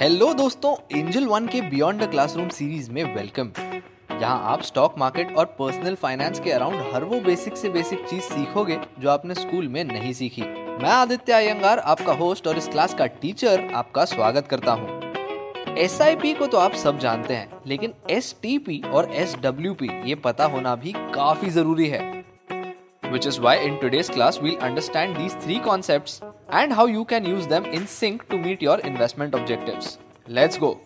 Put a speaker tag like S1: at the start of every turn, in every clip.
S1: Hello दोस्तों angel one के beyond the classroom series में वेलकम यहाँ आप स्टॉक मार्केट और पर्सनल फाइनेंस के अराउंड हर वो बेसिक से बेसिक चीज़ सीखोगे जो आपने स्कूल में नहीं सीखी. मैं आदित्य अयंगार, आपका होस्ट और इस क्लास का टीचर आपका स्वागत करता हूँ. एस को तो आप सब जानते हैं, लेकिन एसटीपी और एसडब्ल्यूपी ये पता होना भी काफ़ी ज़रूरी है. Which is why in today's class we'll understand these three concepts and how you can use them in sync to meet your investment objectives. Let's go.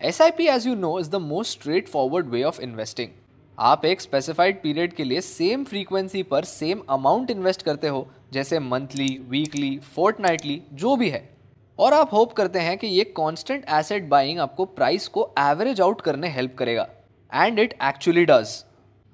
S1: SIP as you know, is the most straightforward way of investing. आप एक specified period के लिए same frequency पर same amount invest करते हो, जैसे monthly weekly fortnightly जो भी है और आप होप करते हैं कि ये कांस्टेंट एसेट बाइंग आपको प्राइस को एवरेज आउट करने हेल्प करेगा एंड इट एक्चुअली डज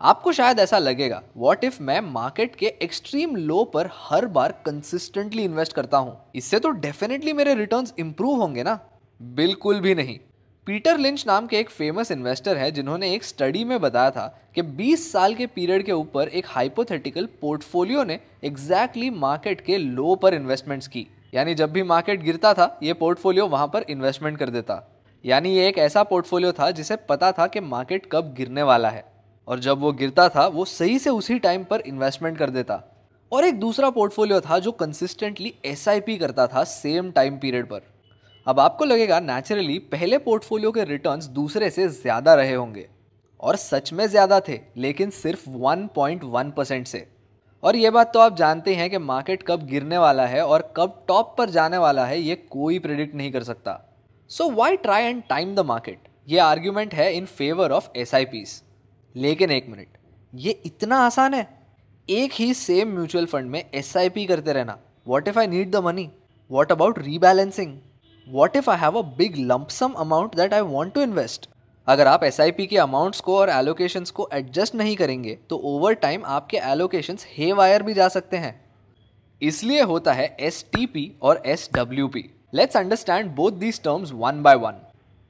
S1: आपको शायद ऐसा लगेगा वॉट इफ़ मैं मार्केट के एक्सट्रीम लो पर हर बार कंसिस्टेंटली इन्वेस्ट करता हूँ? इससे तो डेफिनेटली मेरे रिटर्न्स इंप्रूव होंगे ना? बिल्कुल भी नहीं। पीटर लिंच नाम के एक फ़ेमस इन्वेस्टर है, जिन्होंने एक स्टडी में बताया था कि 20 साल के पीरियड के ऊपर एक हाइपोथेटिकल पोर्टफोलियो ने एग्जैक्टली exactly मार्केट के लो पर इन्वेस्टमेंट्स की। यानी जब भी मार्केट गिरता था, ये पोर्टफोलियो वहाँ पर इन्वेस्टमेंट कर देता। यानी ये एक ऐसा पोर्टफोलियो था जिसे पता था कि मार्केट कब गिरने वाला है। और जब वो गिरता था, वो सही से उसी टाइम पर इन्वेस्टमेंट कर देता। और एक दूसरा पोर्टफोलियो था जो कंसिस्टेंटली एसआईपी करता था सेम टाइम पीरियड पर। अब आपको लगेगा नेचुरली पहले पोर्टफोलियो के रिटर्न्स दूसरे से ज़्यादा रहे होंगे। और सच में ज़्यादा थे, लेकिन सिर्फ़ 1.1 परसेंट से। और ये बात तो आप जानते हैं कि मार्केट कब गिरने वाला है और कब टॉप पर जाने वाला है, ये कोई प्रिडिक्ट नहीं कर सकता। So why try and time the market ये आर्ग्यूमेंट है इन फेवर ऑफ़ एस लेकिन एक मिनट, ये इतना आसान है? एक ही सेम म्यूचुअल फंड में एसआईपी करते रहना। What if I need the money what about rebalancing what if I have a big lump sum amount that I want to invest अगर आप एसआईपी के अमाउंट्स को और एलोकेशंस को एडजस्ट नहीं करेंगे तो ओवर टाइम आपके एलोकेशंस हे वायर भी जा सकते हैं। इसलिए होता है एसटीपी और S W P let's understand both these terms one by one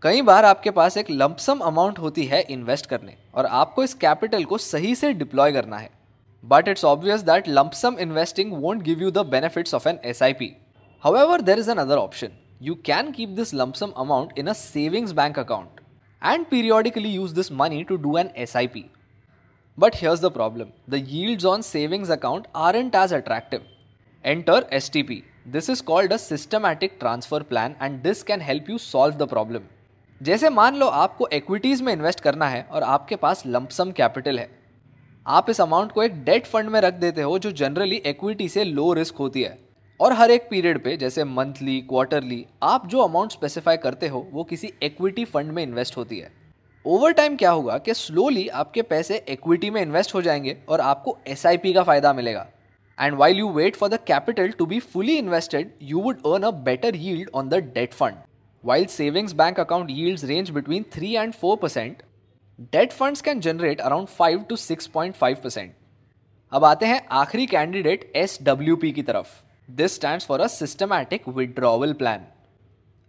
S1: कई बार आपके पास एक लंपसम अमाउंट होती है इन्वेस्ट करने और आपको इस कैपिटल को सही से डिप्लॉय करना है। But it's obvious that lump sum investing won't give you the benefits of an S I P however there is another option you can keep this lump sum amount in a savings bank account and periodically use this money to do an S I P but here's the problem the yields on savings account aren't as attractive enter S T P this is called a systematic transfer plan and this can help you solve the problem जैसे मान लो आपको equities में invest करना है और आपके पास lump sum capital है। आप इस अमाउंट को एक डेट फंड में रख देते हो जो जनरली इक्विटी से लो रिस्क होती है। और हर एक पीरियड पे, जैसे मंथली क्वार्टरली आप जो अमाउंट स्पेसिफाई करते हो, वो किसी इक्विटी फंड में इन्वेस्ट होती है। ओवर टाइम क्या होगा कि स्लोली आपके पैसे इक्विटी में इन्वेस्ट हो जाएँगे और आपको एसआईपी का फ़ायदा मिलेगा। And while you wait for the capital to be fully invested you would earn a better yield on the debt fund. While savings bank account yields range between 3 and 4%, debt funds can generate around 5 to 6.5%. अब आते हैं आखिरी candidate SWP की तरफ़ this stand for a systematic withdrawal plan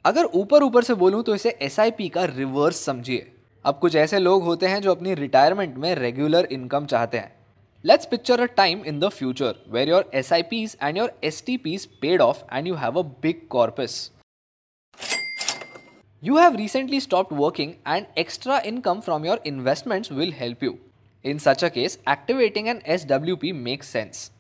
S1: अगर ऊपर ऊपर से बोलूँ तो इसे SIP का रिवर्स समझिए अब कुछ ऐसे लोग होते हैं जो अपनी रिटायरमेंट में रेगुलर इनकम चाहते हैं Let's picture a time in the future where your SIPs and your STPs paid off and you have a big corpus. You have recently stopped working and extra income from your investments will help you. In such a case, activating an SWP makes sense.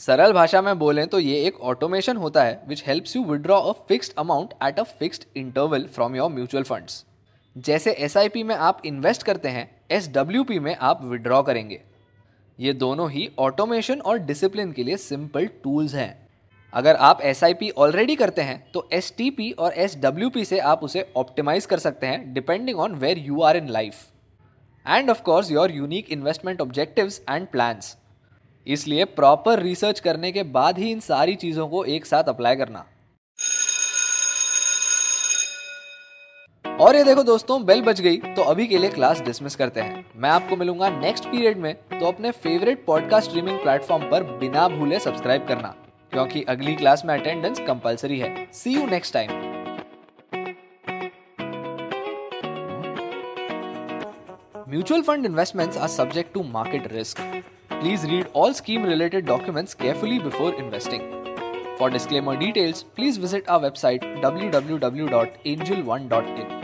S1: सरल भाषा में बोलें तो ये एक automation होता है which helps you withdraw a fixed amount at a fixed interval from your mutual funds जैसे SIP में आप इन्वेस्ट करते हैं SWP में आप विड्रॉ करेंगे ये दोनों ही ऑटोमेशन और डिसिप्लिन के लिए सिंपल टूल्स हैं अगर आप एसआईपी ऑलरेडी करते हैं तो एस और एस से आप उसे ऑप्टिमाइज कर सकते हैं depending on where you are in life and of course your unique investment objectives and plans इसलिए प्रॉपर रिसर्च करने के बाद ही इन सारी चीज़ों को एक साथ अप्लाई करना। और ये देखो दोस्तों बेल बज गई तो अभी के लिए क्लास डिसमिस करते हैं। मैं आपको मिलूँगा नेक्स्ट पीरियड में तो अपने फेवरेट पॉडकास्ट स्ट्रीमिंग प्लेटफॉर्म पर बिना भूले सब्सक्राइब करना। क्योंकि अगली क्लास में अटेंडेंस कंपलसरी है। See you next time mutual fund investments are subject to market risk please read all scheme related documents carefully before investing For disclaimer details, please visit our website www.angel1.in.